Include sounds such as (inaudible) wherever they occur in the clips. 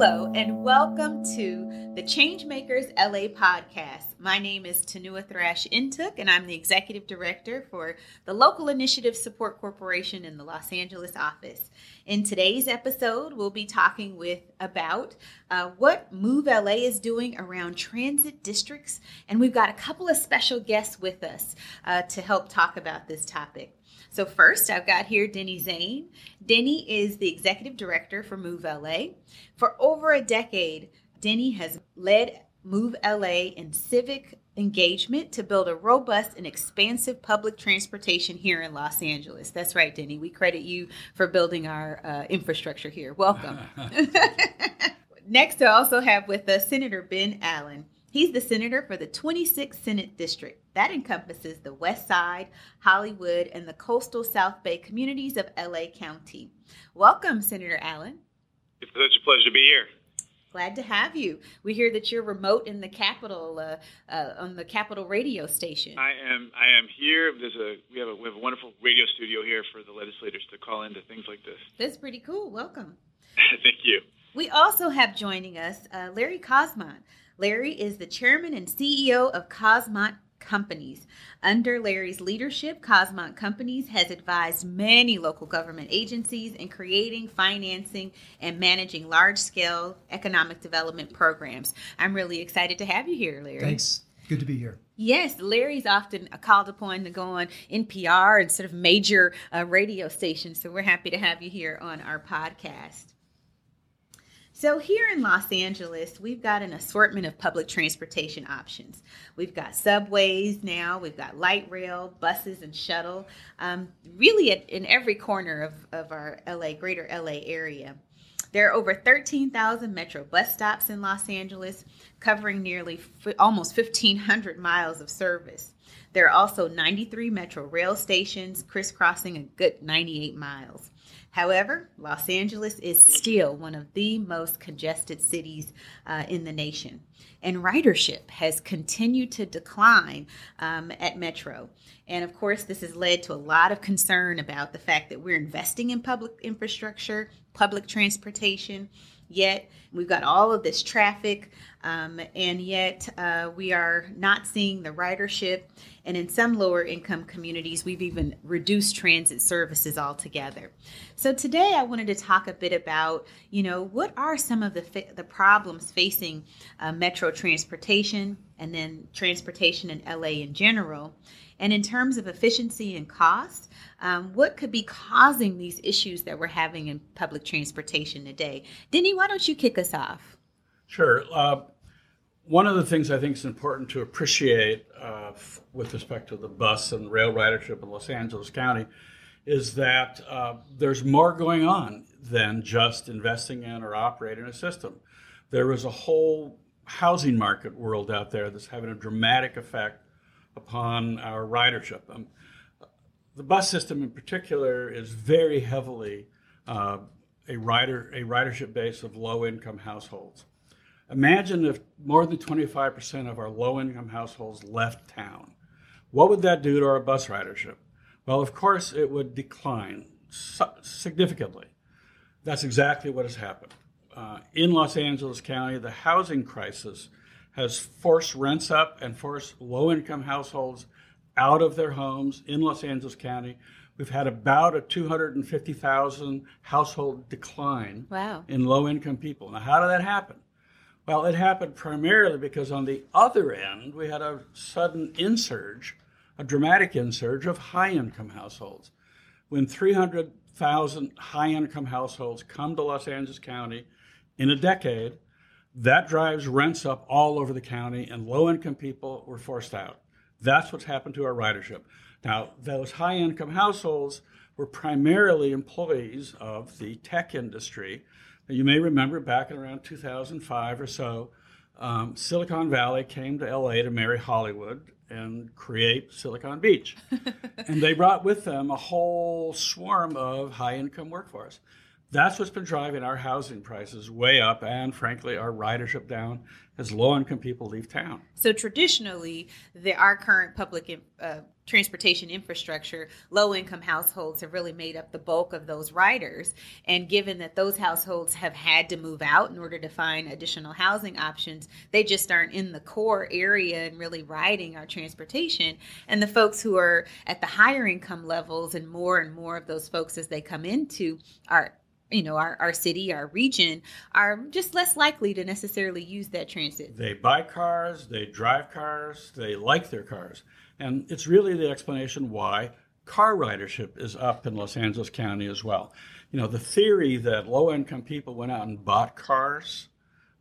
Hello, and welcome to the Changemakers LA podcast. My name is Tunua Thrash-Ntuk, and I'm the executive director for the Local Initiative Support Corporation in the Los Angeles office. In today's episode, we'll be talking with about uh, what Move LA is doing around transit districts, and we've got a couple of special guests with us uh, to help talk about this topic. So, first, I've got here Denny Zane. Denny is the executive director for Move LA. For over a decade, Denny has led Move LA in civic engagement to build a robust and expansive public transportation here in Los Angeles. That's right, Denny. We credit you for building our uh, infrastructure here. Welcome. (laughs) (laughs) Next, I also have with us Senator Ben Allen. He's the senator for the 26th Senate District. That encompasses the West Side, Hollywood, and the coastal South Bay communities of LA County. Welcome, Senator Allen. It's such a pleasure to be here. Glad to have you. We hear that you're remote in the Capitol uh, uh, on the Capitol radio station. I am. I am here. There's a we have a we have a wonderful radio studio here for the legislators to call into things like this. That's pretty cool. Welcome. (laughs) Thank you. We also have joining us uh, Larry Cosmont. Larry is the chairman and CEO of Cosmont Companies. Under Larry's leadership, Cosmont Companies has advised many local government agencies in creating, financing, and managing large scale economic development programs. I'm really excited to have you here, Larry. Thanks. Good to be here. Yes, Larry's often called upon to go on NPR and sort of major uh, radio stations. So we're happy to have you here on our podcast. So, here in Los Angeles, we've got an assortment of public transportation options. We've got subways now, we've got light rail, buses, and shuttle, um, really at, in every corner of, of our LA, greater LA area. There are over 13,000 metro bus stops in Los Angeles, covering nearly f- almost 1,500 miles of service. There are also 93 metro rail stations crisscrossing a good 98 miles. However, Los Angeles is still one of the most congested cities uh, in the nation. And ridership has continued to decline um, at Metro. And of course, this has led to a lot of concern about the fact that we're investing in public infrastructure, public transportation, yet we've got all of this traffic, um, and yet uh, we are not seeing the ridership. And in some lower income communities, we've even reduced transit services altogether. So today, I wanted to talk a bit about, you know, what are some of the the problems facing uh, metro transportation and then transportation in LA in general. And in terms of efficiency and cost, um, what could be causing these issues that we're having in public transportation today? Denny, why don't you kick us off? Sure. Uh, one of the things I think is important to appreciate uh, f- with respect to the bus and rail ridership in Los Angeles County is that uh, there's more going on than just investing in or operating a system. There is a whole housing market world out there that's having a dramatic effect upon our ridership. Um, the bus system, in particular, is very heavily uh, a rider a ridership base of low income households. Imagine if more than 25% of our low income households left town. What would that do to our bus ridership? Well, of course, it would decline significantly. That's exactly what has happened. Uh, in Los Angeles County, the housing crisis has forced rents up and forced low income households out of their homes in Los Angeles County. We've had about a 250,000 household decline wow. in low income people. Now, how did that happen? Well, it happened primarily because on the other end, we had a sudden insurge, a dramatic insurge of high income households. When 300,000 high income households come to Los Angeles County in a decade, that drives rents up all over the county, and low income people were forced out. That's what's happened to our ridership. Now, those high income households were primarily employees of the tech industry. Now, you may remember back in around 2005 or so, um, Silicon Valley came to LA to marry Hollywood and create Silicon Beach. (laughs) and they brought with them a whole swarm of high income workforce. That's what's been driving our housing prices way up and frankly our ridership down as low income people leave town. So traditionally, the, our current public uh, transportation infrastructure, low income households have really made up the bulk of those riders. And given that those households have had to move out in order to find additional housing options, they just aren't in the core area and really riding our transportation. And the folks who are at the higher income levels, and more and more of those folks as they come into our you know our, our city our region are just less likely to necessarily use that transit. They buy cars they drive cars they like their cars. And it's really the explanation why car ridership is up in los angeles county as well. You know the theory that low income people went out and bought cars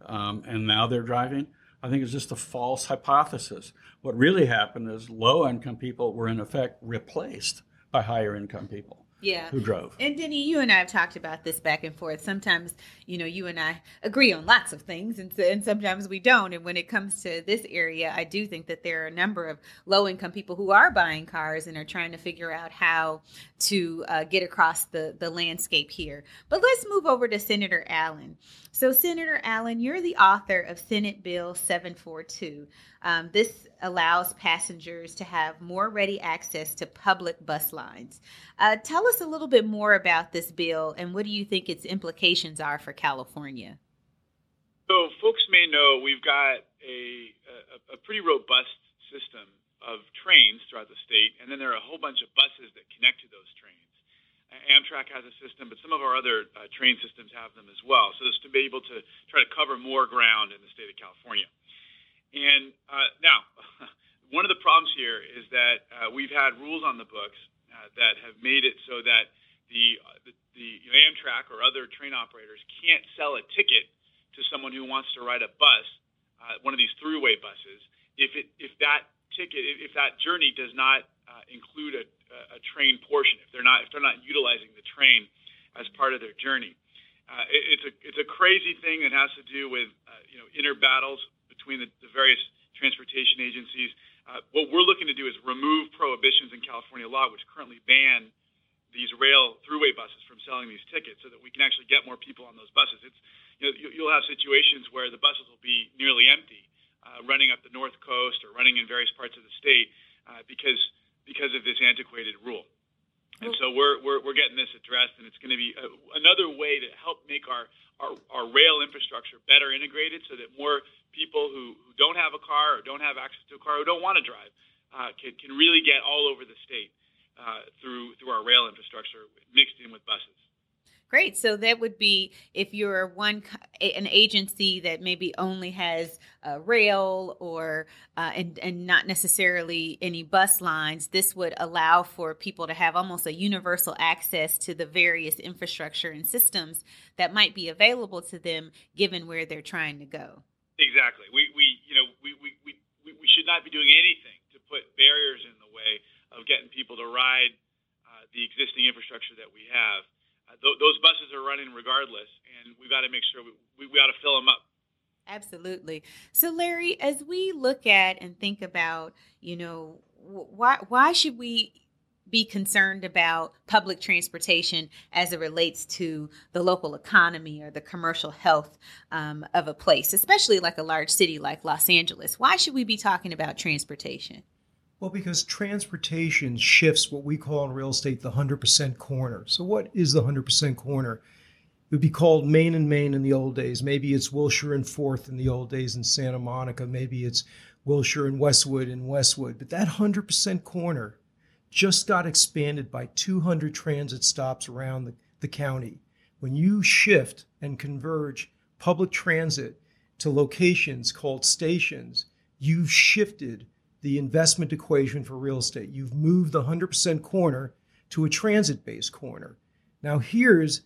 um, and now they're driving i think is just a false hypothesis. What really happened is low income people were in effect replaced by higher income people yeah. Who drove? And denny you and i have talked about this back and forth. Sometimes you know you and i agree on lots of things and, and sometimes we don't. And when it comes to this area i do think that there are a number of low income people who are buying cars and are trying to figure out how to uh, get across the the landscape here. But let's move over to senator allen. So senator allen you're the author of senate bill 742 um, this allows passengers to have more ready access to public bus lines. Uh, tell us a little bit more about this bill and what do you think its implications are for California? So, folks may know we've got a, a, a pretty robust system of trains throughout the state, and then there are a whole bunch of buses that connect to those trains. Amtrak has a system, but some of our other uh, train systems have them as well. So, it's to be able to try to cover more ground in the state of California. And uh, now, (laughs) one of the problems here is that uh, we've had rules on the books uh, that have made it so that the, the, the Amtrak or other train operators can't sell a ticket to someone who wants to ride a bus, uh, one of these throughway buses, if it if that ticket if that journey does not uh, include a, a train portion, if they're not if they're not utilizing the train as part of their journey. Uh, it, it's a it's a crazy thing that has to do with uh, you know inner battles between the, the various transportation agencies. Uh, what we're looking to do is remove prohibitions in California law, which currently ban these rail throughway buses from selling these tickets, so that we can actually get more people on those buses. It's you know, you'll have situations where the buses will be nearly empty, uh, running up the north coast or running in various parts of the state uh, because because of this antiquated rule. And so we're, we're, we're getting this addressed, and it's going to be a, another way to help make our, our, our rail infrastructure better integrated so that more people who, who don't have a car or don't have access to a car or don't want to drive uh, can, can really get all over the state uh, through through our rail infrastructure mixed in with buses. Great. So that would be if you're one an agency that maybe only has rail or uh, and and not necessarily any bus lines. This would allow for people to have almost a universal access to the various infrastructure and systems that might be available to them, given where they're trying to go. Exactly. We, we you know we, we, we, we should not be doing anything to put barriers in the way of getting people to ride uh, the existing infrastructure that we have. Uh, th- those buses are running regardless, and we've got to make sure we, we, we got to fill them up. Absolutely. So, Larry, as we look at and think about, you know, why why should we be concerned about public transportation as it relates to the local economy or the commercial health um, of a place, especially like a large city like Los Angeles? Why should we be talking about transportation? Well, because transportation shifts what we call in real estate the 100% corner. So, what is the 100% corner? It would be called Main and Main in the old days. Maybe it's Wilshire and Fourth in the old days in Santa Monica. Maybe it's Wilshire and Westwood in Westwood. But that 100% corner just got expanded by 200 transit stops around the, the county. When you shift and converge public transit to locations called stations, you've shifted the investment equation for real estate. You've moved the 100% corner to a transit based corner. Now, here's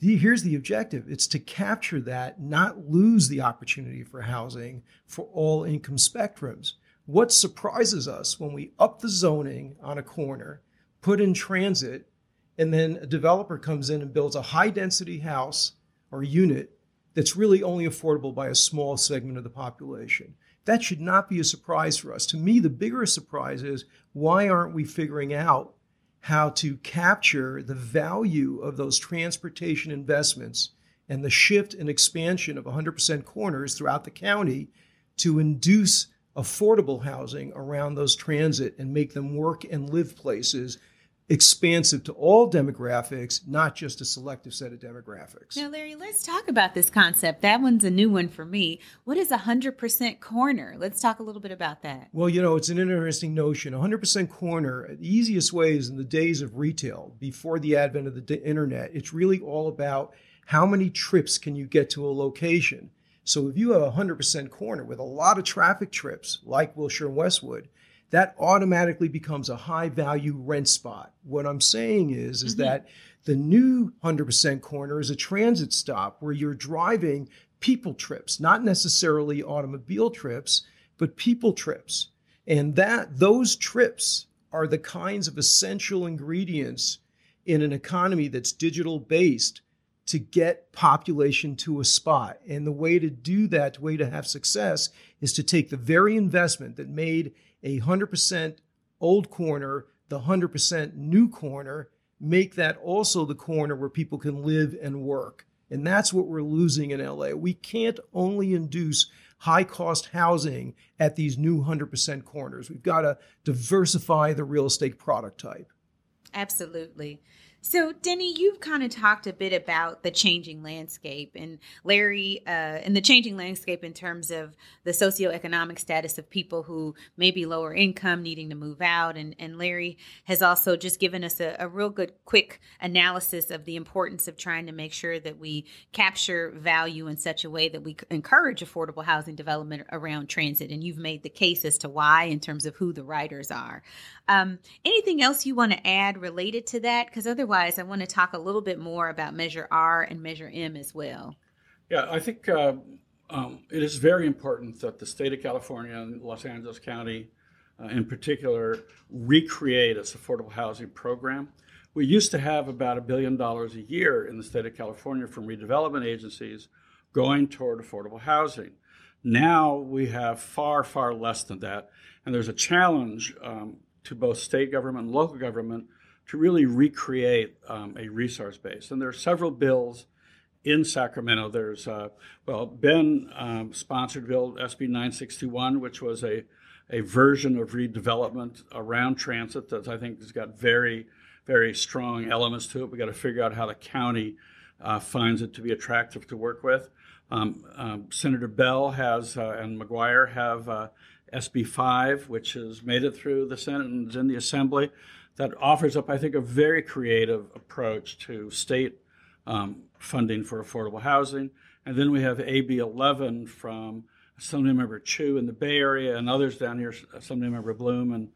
the, here's the objective it's to capture that, not lose the opportunity for housing for all income spectrums. What surprises us when we up the zoning on a corner, put in transit, and then a developer comes in and builds a high density house or unit that's really only affordable by a small segment of the population. That should not be a surprise for us. To me, the bigger surprise is why aren't we figuring out how to capture the value of those transportation investments and the shift and expansion of 100% corners throughout the county to induce affordable housing around those transit and make them work and live places expansive to all demographics, not just a selective set of demographics. Now, Larry, let's talk about this concept. That one's a new one for me. What is a 100% corner? Let's talk a little bit about that. Well, you know, it's an interesting notion. 100% corner, the easiest way is in the days of retail, before the advent of the internet, it's really all about how many trips can you get to a location. So if you have a 100% corner with a lot of traffic trips, like Wilshire and Westwood, that automatically becomes a high value rent spot. What I'm saying is, is mm-hmm. that the new 100% corner is a transit stop where you're driving people trips, not necessarily automobile trips, but people trips. And that those trips are the kinds of essential ingredients in an economy that's digital based to get population to a spot. And the way to do that, the way to have success, is to take the very investment that made a 100% old corner the 100% new corner, make that also the corner where people can live and work. And that's what we're losing in LA. We can't only induce high cost housing at these new 100% corners. We've got to diversify the real estate product type. Absolutely. So, Denny, you've kind of talked a bit about the changing landscape, and Larry, uh, and the changing landscape in terms of the socioeconomic status of people who may be lower income, needing to move out. And, and Larry has also just given us a, a real good, quick analysis of the importance of trying to make sure that we capture value in such a way that we encourage affordable housing development around transit. And you've made the case as to why in terms of who the writers are. Um, anything else you want to add related to that? Because otherwise, I want to talk a little bit more about Measure R and Measure M as well. Yeah, I think uh, um, it is very important that the state of California and Los Angeles County, uh, in particular, recreate its affordable housing program. We used to have about a billion dollars a year in the state of California from redevelopment agencies going toward affordable housing. Now we have far, far less than that. And there's a challenge um, to both state government and local government to really recreate um, a resource base. And there are several bills in Sacramento. There's, uh, well, Ben um, sponsored Bill SB 961, which was a, a version of redevelopment around transit that I think has got very, very strong elements to it. We've got to figure out how the county uh, finds it to be attractive to work with. Um, um, Senator Beall has uh, and McGuire have uh, SB 5, which has made it through the Senate and is in the Assembly, that offers up, I think, a very creative approach to state um, funding for affordable housing. And then we have AB 11 from Assemblymember Chiu in the Bay Area and others down here, Assemblymember Bloom and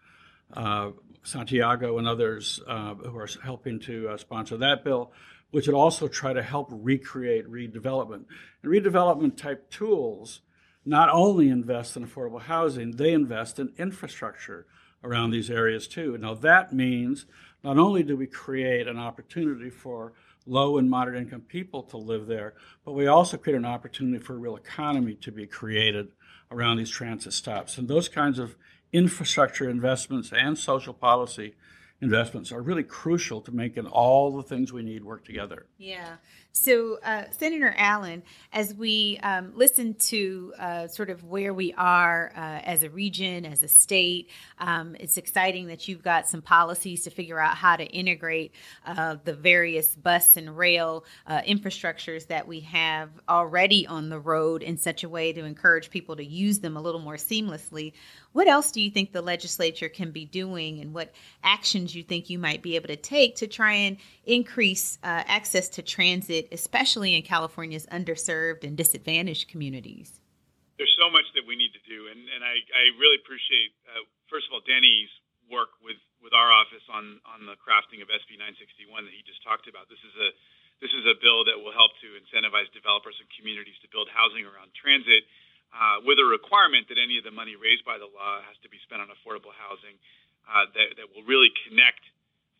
uh, Santiago and others uh, who are helping to uh, sponsor that bill, which would also try to help recreate redevelopment. And redevelopment type tools not only invest in affordable housing, they invest in infrastructure around these areas too. Now, that means not only do we create an opportunity for low and moderate income people to live there, but we also create an opportunity for a real economy to be created around these transit stops. And those kinds of infrastructure investments and social policy investments are really crucial to making all the things we need work together. Yeah. So, uh, Senator Allen, as we um, listen to uh, sort of where we are uh, as a region, as a state, um, it's exciting that you've got some policies to figure out how to integrate uh, the various bus and rail uh, infrastructures that we have already on the road in such a way to encourage people to use them a little more seamlessly. What else do you think the legislature can be doing, and what actions you think you might be able to take to try and increase uh, access to transit, especially in California's underserved and disadvantaged communities? There's so much that we need to do, and, and I, I really appreciate, uh, first of all, Denny's work with, with our office on, on the crafting of SB 961 that he just talked about. This is a this is a bill that will help to incentivize developers and communities to build housing around transit uh, with a requirement that any of the money raised by the law has to be spent on affordable housing uh, that, that will really connect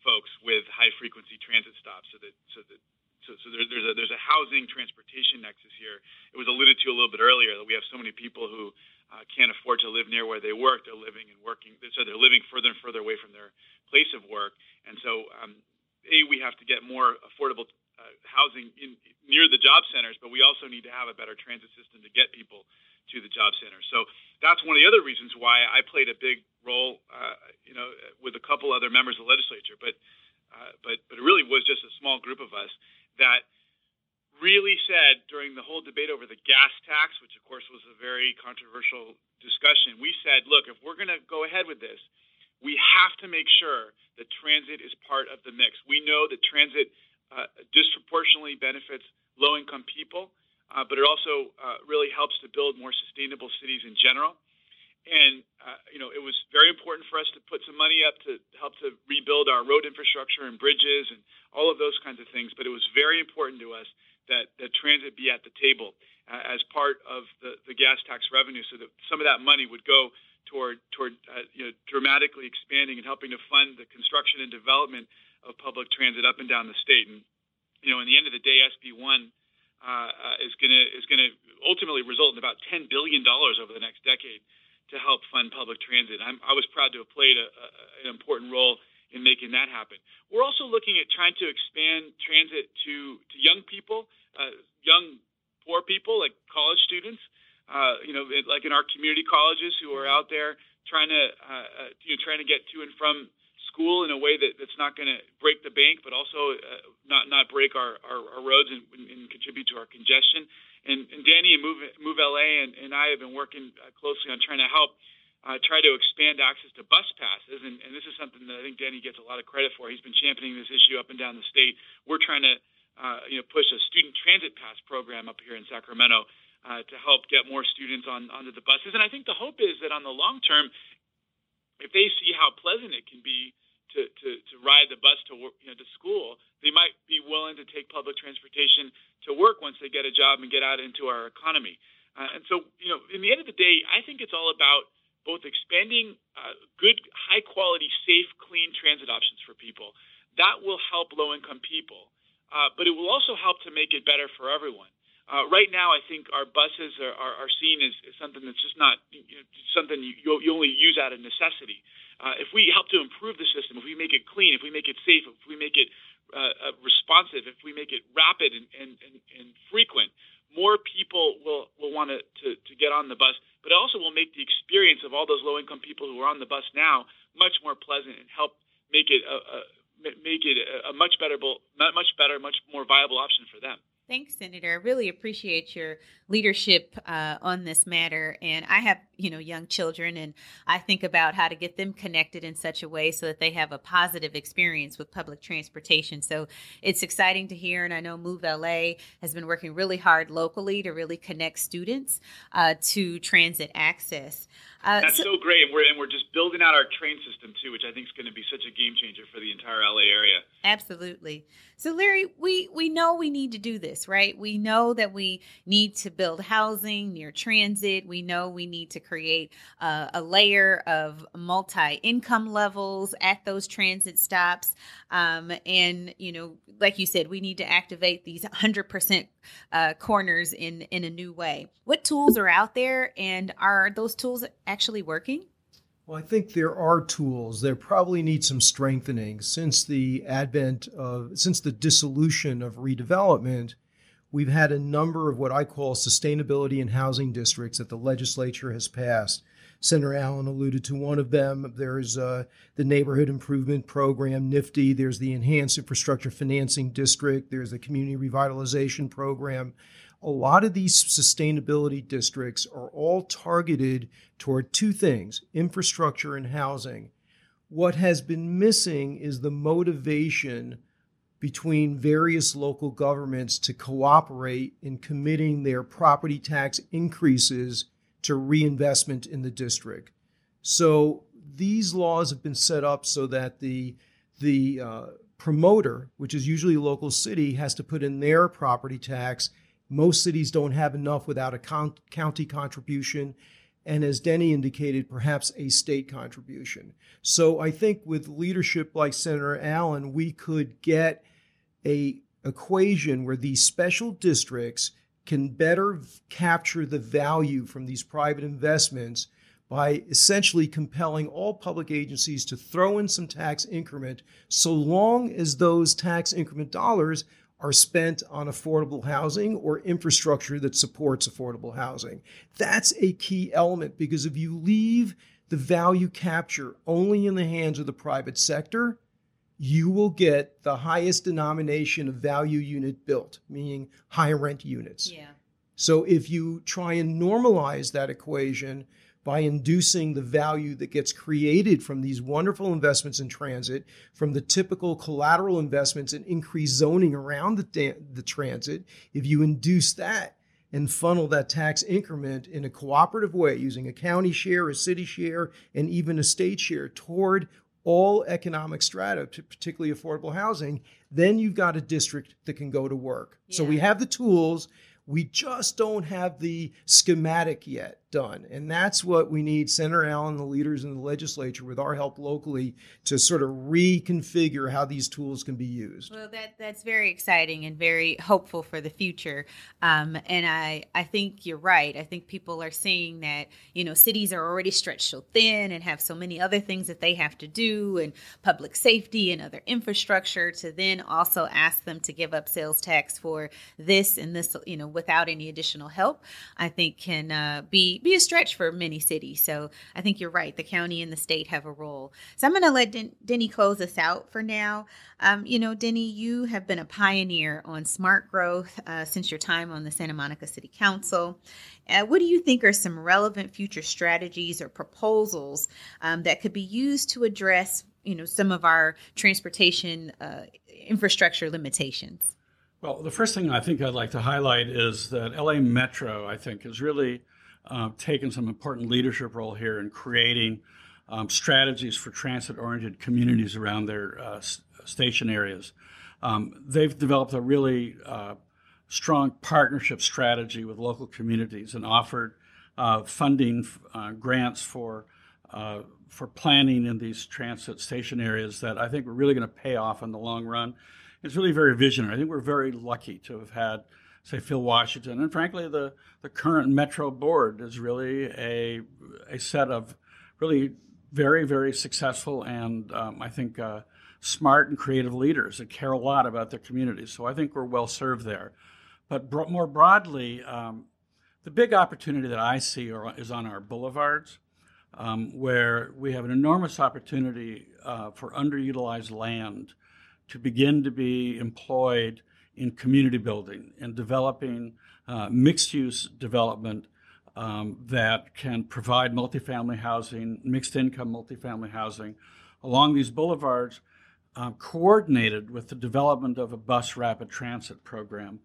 folks with high frequency transit stops so that so that so, so there, there's a there's a housing transportation nexus here. It was alluded to a little bit earlier that we have so many people who uh, can't afford to live near where they work. They're living and working, so they're living further and further away from their place of work. And so, um, a we have to get more affordable uh, housing in, near the job centers, but we also need to have a better transit system to get people to the job center. So that's one of the other reasons why I played a big role, uh, you know, with a couple other members of the legislature. But uh, but but it really was just a small group of us that really said during the whole debate over the gas tax, which of course was a very controversial discussion, we said, look, if we're going to go ahead with this, we have to make sure that transit is part of the mix. We know that transit uh, disproportionately benefits low income people, uh, but it also uh, really helps to build more sustainable cities in general. And uh, you know, it was very important for us to put some money up to help to rebuild our road infrastructure and bridges and all of those kinds of things. But it was very important to us that, that transit be at the table uh, as part of the, the gas tax revenue so that some of that money would go toward, toward uh, you know, dramatically expanding and helping to fund the construction and development of public transit up and down the state. And, you know, in the end of the day, SB 1 uh, uh, is going to is going to ultimately result in about $10 billion over the next decade to help fund public transit. I'm, I was proud to have played a, a, an important role in making that happen. We're also looking at trying to expand transit to, to young people uh, young poor people like college students, uh, you know, like in our community colleges who are out there trying to uh, uh, you know trying to get to and from school in a way that, that's not going to break the bank, but also uh, not not break our, our, our roads and, and contribute to our congestion. And, and Danny and Move Move LA and, and I have been working uh, closely on trying to help uh, try to expand access to bus passes. And, and this is something that I think Danny gets a lot of credit for. He's been championing this issue up and down the state. We're trying to uh, you know, push a student transit pass program up here in Sacramento uh, to help get more students on onto the buses. And I think the hope is that on the long term, if they see how pleasant it can be to, to, to ride the bus to work, you know, to school, they might be willing to take public transportation to work once they get a job and get out into our economy. Uh, and so, you know, in the end of the day, I think it's all about both expanding uh, good, high quality, safe, clean transit options for people. That will help low income people uh, but it will also help to make it better for everyone. Uh, right now, I think our buses are, are, are seen as, as, something that's just not you know, something you, you only use out of necessity. Uh, if we help to improve the system, if we make it clean, if we make it safe, if we make it uh, uh, responsive, if we make it rapid and, and, and, and frequent, more people will, will want to, to get on the bus. But it also will make the experience of all those low income people who are on the bus now much more pleasant and help make it a, a make it a much better, much better, much more viable option for them. Thanks, Senator. I really appreciate your leadership uh, on this matter. And I have, you know, young children, and I think about how to get them connected in such a way so that they have a positive experience with public transportation. So it's exciting to hear. And I know Move LA has been working really hard locally to really connect students uh, to transit access. Uh, That's so, so, great, and we're and we're just building out our train system too, which I think is going to be such a game changer for the entire LA area. Absolutely. So, Larry, we we know we need to do this, right? We know that we need to build housing near transit. We know we need to create uh, a layer of multi-income levels at those transit stops, um, and you know, like you said, we need to activate these 100% uh, corners in in a new way. What tools are out there, and are those tools actually working? Well, I think there are tools. There probably need some strengthening since the advent of since the dissolution of redevelopment. We've had a number of what I call sustainability and housing districts that the legislature has passed. Senator Allen alluded to one of them. There's uh, the Neighborhood Improvement Program, NIFTI. There's the Enhanced Infrastructure Financing District. There's the Community Revitalization Program. A lot of these sustainability districts are all targeted toward two things infrastructure and housing. What has been missing is the motivation between various local governments to cooperate in committing their property tax increases to reinvestment in the district. So these laws have been set up so that the the uh, promoter, which is usually a local city, has to put in their property tax. Most cities don't have enough without a con- county contribution, and as Denny indicated, perhaps a state contribution. So I think with leadership like Senator Allen, we could get a equation where these special districts can better capture the value from these private investments by essentially compelling all public agencies to throw in some tax increment so long as those tax increment dollars are spent on affordable housing or infrastructure that supports affordable housing. That's a key element because if you leave the value capture only in the hands of the private sector, you will get the highest denomination of value unit built, meaning high rent units. Yeah. So if you try and normalize that equation by inducing the value that gets created from these wonderful investments in transit, from the typical collateral investments and increased zoning around the, da- the transit, if you induce that and funnel that tax increment in a cooperative way using a county share, a city share, and even a state share toward all economic strata, particularly affordable housing, then you've got a district that can go to work. Yeah. So we have the tools. We just don't have the schematic yet done. And that's what we need Senator Allen, the leaders in the legislature, with our help locally, to sort of reconfigure how these tools can be used. Well, that that's very exciting and very hopeful for the future. Um, and I I think you're right. I think people are seeing that you know cities are already stretched so thin and have so many other things that they have to do and public safety and other infrastructure to then also ask them to give up sales tax for this and this you know without any additional help. I think can uh, be be a stretch for many cities. So I think you're right. The county and the state have a role. So I'm going to let Den- Denny close us out for now. Um, you know, Denny, you have been a pioneer on smart growth uh, since your time on the Santa Monica City Council. Uh, what do you think are some relevant future strategies or proposals um, that could be used to address, you know, some of our transportation uh, infrastructure limitations? Well, the first thing I think I'd like to highlight is that LA Metro, I think, is really uh, taken some important leadership role here in creating um, strategies for transit-oriented communities around their uh, s- station areas. Um, they've developed a really uh, strong partnership strategy with local communities and offered uh, funding uh, grants for uh, for planning in these transit station areas that I think are really going to pay off in the long run. It's really very visionary. I think we're very lucky to have had say Phil Washington, and frankly, the the current Metro board is really a a set of really very very successful and um, I think uh, smart and creative leaders that care a lot about their communities. So I think we're well served there. But bro- more broadly, um, the big opportunity that I see are, is on our boulevards, um, where we have an enormous opportunity uh, for underutilized land to begin to be employed in community building and developing uh, mixed use development um, that can provide multifamily housing, mixed income multifamily housing along these boulevards, uh, coordinated with the development of a bus rapid transit program.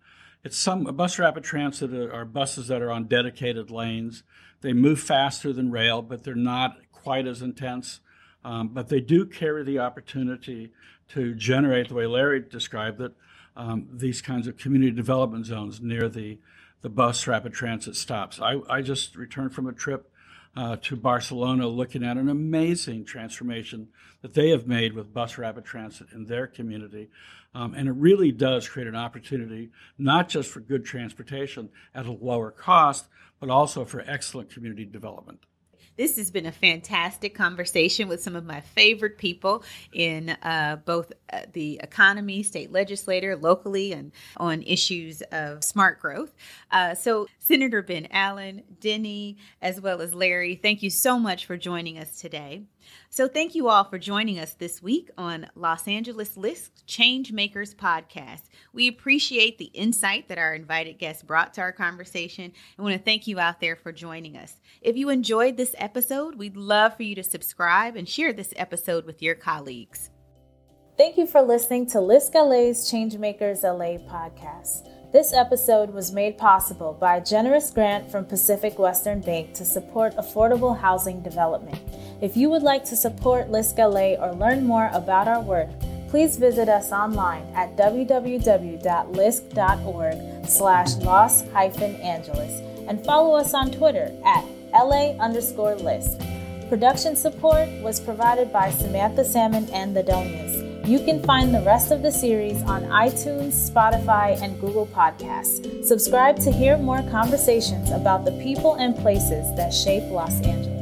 It's some bus rapid transit are buses that are on dedicated lanes. They move faster than rail, but they're not quite as intense. Um, but they do carry the opportunity to generate, the way Larry described it, um, these kinds of community development zones near the, the bus rapid transit stops. I, I just returned from a trip uh, to Barcelona looking at an amazing transformation that they have made with bus rapid transit in their community. Um, and it really does create an opportunity not just for good transportation at a lower cost, but also for excellent community development. This has been a fantastic conversation with some of my favorite people in uh, both uh, the economy, state legislator, locally, and on issues of smart growth. Uh, so, Senator Ben Allen, Denny, as well as Larry, thank you so much for joining us today. So, thank you all for joining us this week on Los Angeles LISC Change Makers podcast. We appreciate the insight that our invited guests brought to our conversation and want to thank you out there for joining us. If you enjoyed this episode, we'd love for you to subscribe and share this episode with your colleagues. Thank you for listening to LISC LA's Changemakers LA podcast. This episode was made possible by a generous grant from Pacific Western Bank to support affordable housing development. If you would like to support LISC LA or learn more about our work, please visit us online at www.lisc.org slash los hyphen angeles and follow us on Twitter at LA underscore LISC. Production support was provided by Samantha Salmon and the Donias. You can find the rest of the series on iTunes, Spotify, and Google Podcasts. Subscribe to hear more conversations about the people and places that shape Los Angeles.